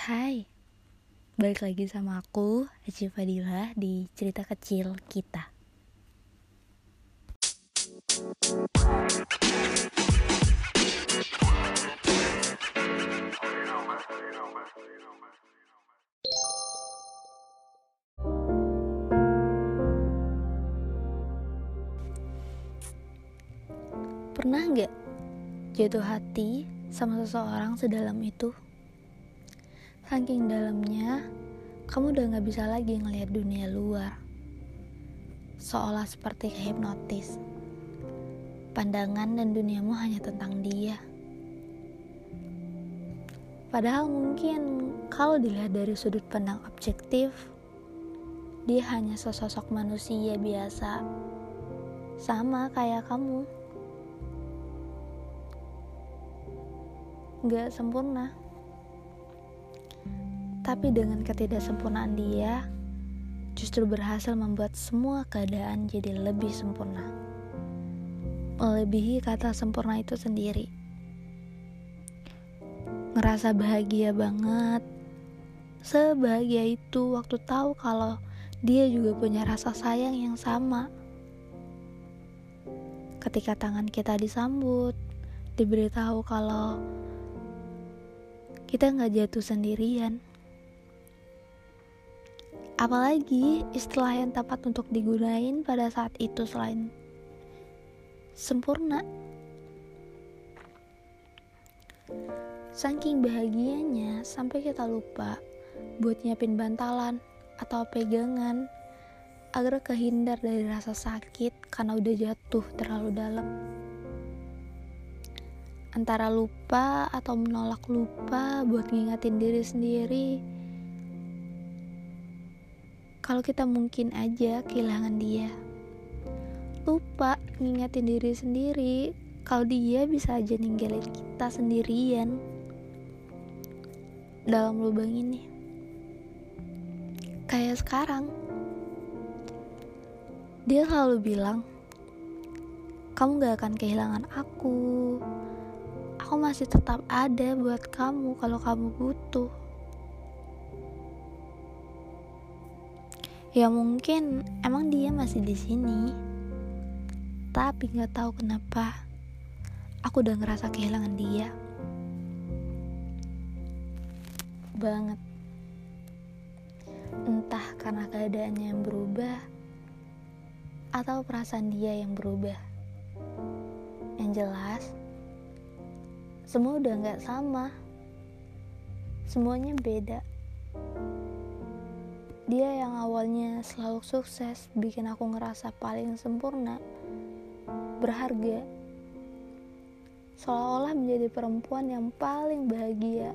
Hai, balik lagi sama aku, Aci Fadila di cerita kecil kita. Pernah nggak jatuh hati sama seseorang sedalam itu? Saking dalamnya, kamu udah gak bisa lagi ngelihat dunia luar. Seolah seperti hipnotis. Pandangan dan duniamu hanya tentang dia. Padahal mungkin kalau dilihat dari sudut pandang objektif, dia hanya sesosok manusia biasa. Sama kayak kamu. Gak sempurna tapi dengan ketidaksempurnaan dia, justru berhasil membuat semua keadaan jadi lebih sempurna. Melebihi kata sempurna itu sendiri. Ngerasa bahagia banget. Sebahagia itu waktu tahu kalau dia juga punya rasa sayang yang sama. Ketika tangan kita disambut, diberitahu kalau kita nggak jatuh sendirian. Apalagi istilah yang tepat untuk digunain pada saat itu selain sempurna. Saking bahagianya sampai kita lupa buat nyiapin bantalan atau pegangan agar kehindar dari rasa sakit karena udah jatuh terlalu dalam. Antara lupa atau menolak lupa buat ngingatin diri sendiri kalau kita mungkin aja kehilangan dia. Lupa ngingetin diri sendiri kalau dia bisa aja ninggalin kita sendirian dalam lubang ini. Kayak sekarang. Dia selalu bilang, kamu gak akan kehilangan aku. Aku masih tetap ada buat kamu kalau kamu butuh. Ya mungkin emang dia masih di sini. Tapi nggak tahu kenapa aku udah ngerasa kehilangan dia. Banget. Entah karena keadaannya yang berubah atau perasaan dia yang berubah. Yang jelas, semua udah nggak sama. Semuanya beda. Dia yang awalnya selalu sukses bikin aku ngerasa paling sempurna, berharga, seolah-olah menjadi perempuan yang paling bahagia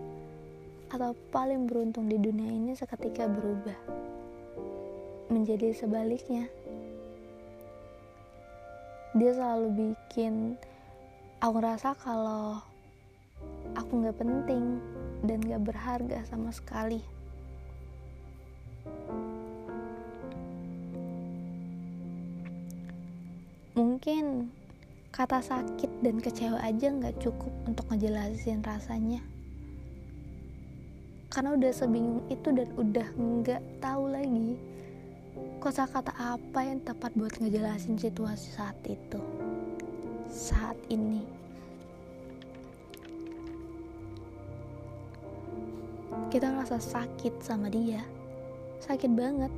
atau paling beruntung di dunia ini seketika berubah menjadi sebaliknya. Dia selalu bikin aku ngerasa kalau aku nggak penting dan gak berharga sama sekali. Mungkin kata sakit dan kecewa aja nggak cukup untuk ngejelasin rasanya. Karena udah sebingung itu dan udah nggak tahu lagi kosa kata apa yang tepat buat ngejelasin situasi saat itu. Saat ini. Kita ngerasa sakit sama dia. Sakit banget.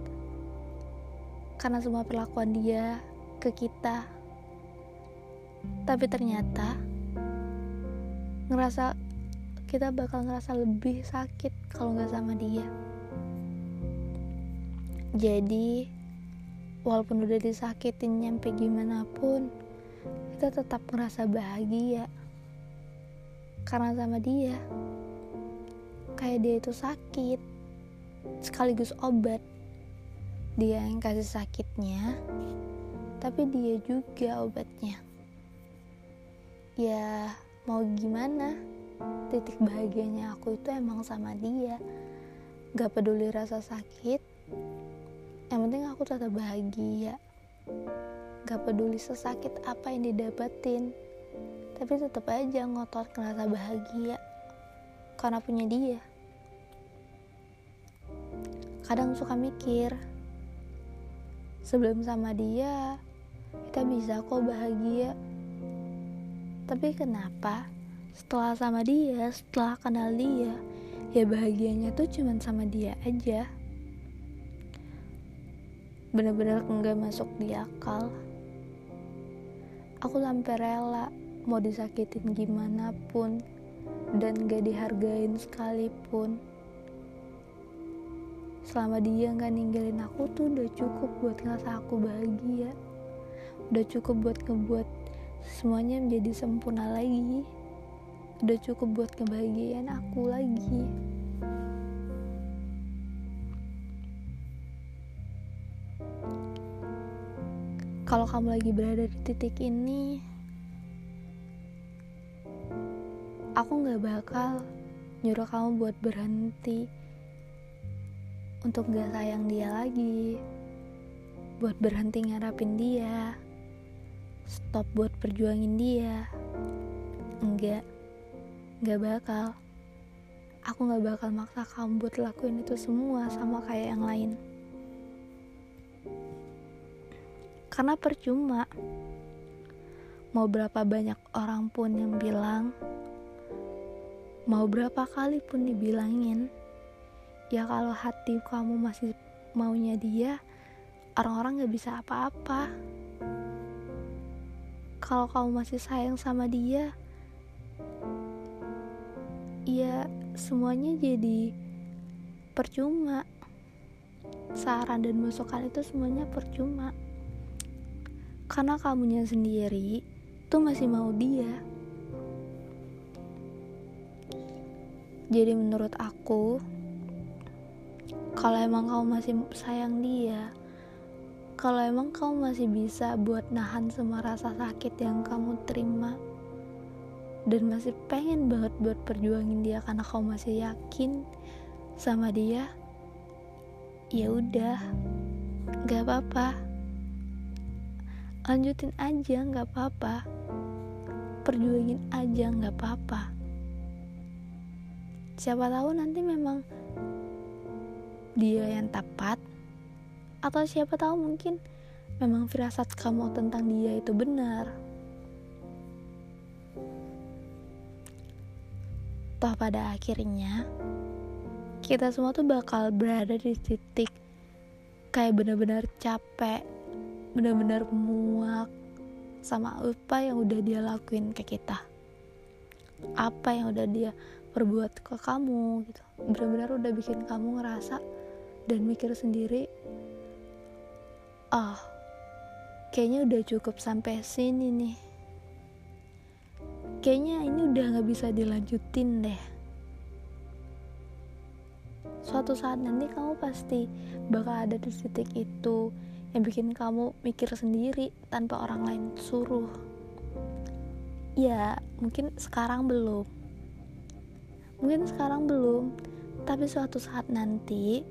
Karena semua perlakuan dia ke kita tapi ternyata ngerasa kita bakal ngerasa lebih sakit kalau nggak sama dia. Jadi walaupun udah disakitin nyampe gimana pun kita tetap ngerasa bahagia karena sama dia. Kayak dia itu sakit sekaligus obat. Dia yang kasih sakitnya tapi dia juga obatnya. Ya, mau gimana? Titik bahagianya aku itu emang sama dia. Gak peduli rasa sakit, yang penting aku tetap bahagia. Gak peduli sesakit apa yang didapetin, tapi tetap aja ngotot ngerasa bahagia karena punya dia. kadang suka mikir sebelum sama dia kita bisa kok bahagia tapi kenapa? Setelah sama dia setelah kenal dia ya bahagianya tuh cuman sama dia aja. Bener-bener enggak masuk di akal. Aku sampai rela mau disakitin gimana pun dan gak dihargain sekalipun. Selama dia nggak ninggalin aku tuh udah cukup buat ngerasa aku bahagia. Udah cukup buat ngebuat semuanya menjadi sempurna lagi. Udah cukup buat kebahagiaan aku lagi. Kalau kamu lagi berada di titik ini aku nggak bakal nyuruh kamu buat berhenti untuk gak sayang dia lagi buat berhenti ngarapin dia stop buat perjuangin dia. Enggak enggak bakal. Aku gak bakal maksa kamu buat lakuin itu semua sama kayak yang lain. Karena percuma. Mau berapa banyak orang pun yang bilang mau berapa kali pun dibilangin ya kalau hati kamu masih maunya dia orang-orang gak bisa apa-apa kalau kamu masih sayang sama dia ya semuanya jadi percuma. Saran dan masukan itu semuanya percuma. Karena kamunya sendiri tuh masih mau dia. Jadi menurut aku kalau emang kamu masih sayang dia kalau emang kamu masih bisa buat nahan semua rasa sakit yang kamu terima dan masih pengen banget buat perjuangin dia karena kamu masih yakin sama dia ya udah. Nggak apa-apa. Lanjutin aja nggak apa-apa. Perjuangin aja nggak apa-apa. Siapa tahu nanti memang dia yang tepat atau siapa tahu mungkin memang firasat kamu tentang dia itu benar. Toh pada akhirnya kita semua tuh bakal berada di titik kayak benar-benar capek benar-benar muak sama apa yang udah dia lakuin ke kita. Apa yang udah dia perbuat ke kamu gitu. Benar-benar udah bikin kamu ngerasa dan mikir sendiri oh kayaknya udah cukup sampai sini nih. Kayaknya ini udah gak bisa dilanjutin deh. Suatu saat nanti kamu pasti bakal ada di titik itu yang bikin kamu mikir sendiri tanpa orang lain suruh. Ya mungkin sekarang belum. Mungkin sekarang belum tapi suatu saat nanti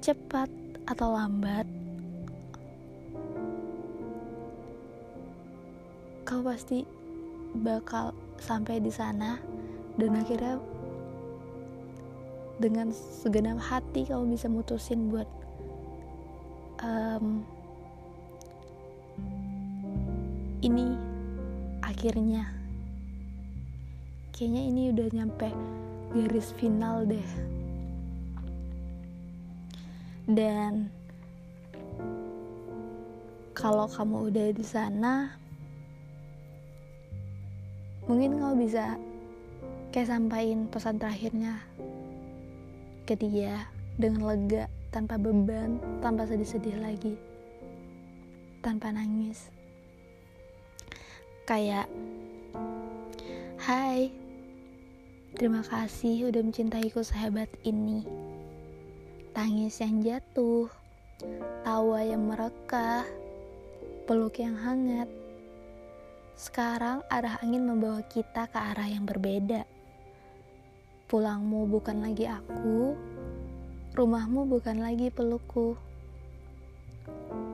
cepat atau lambat, kau pasti bakal sampai di sana dan akhirnya dengan segenap hati kamu bisa mutusin buat um, ini akhirnya. Kayaknya ini udah nyampe garis final deh. Dan kalau kamu udah di sana mungkin kamu bisa kayak sampaikan pesan terakhirnya ke dia dengan lega tanpa beban tanpa sedih-sedih lagi tanpa nangis kayak hai terima kasih udah mencintaiku sahabat ini tangis yang jatuh, tawa yang merekah, peluk yang hangat. Sekarang arah angin membawa kita ke arah yang berbeda. Pulangmu bukan lagi aku, rumahmu bukan lagi pelukku.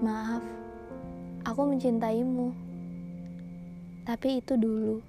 Maaf, aku mencintaimu. Tapi itu dulu.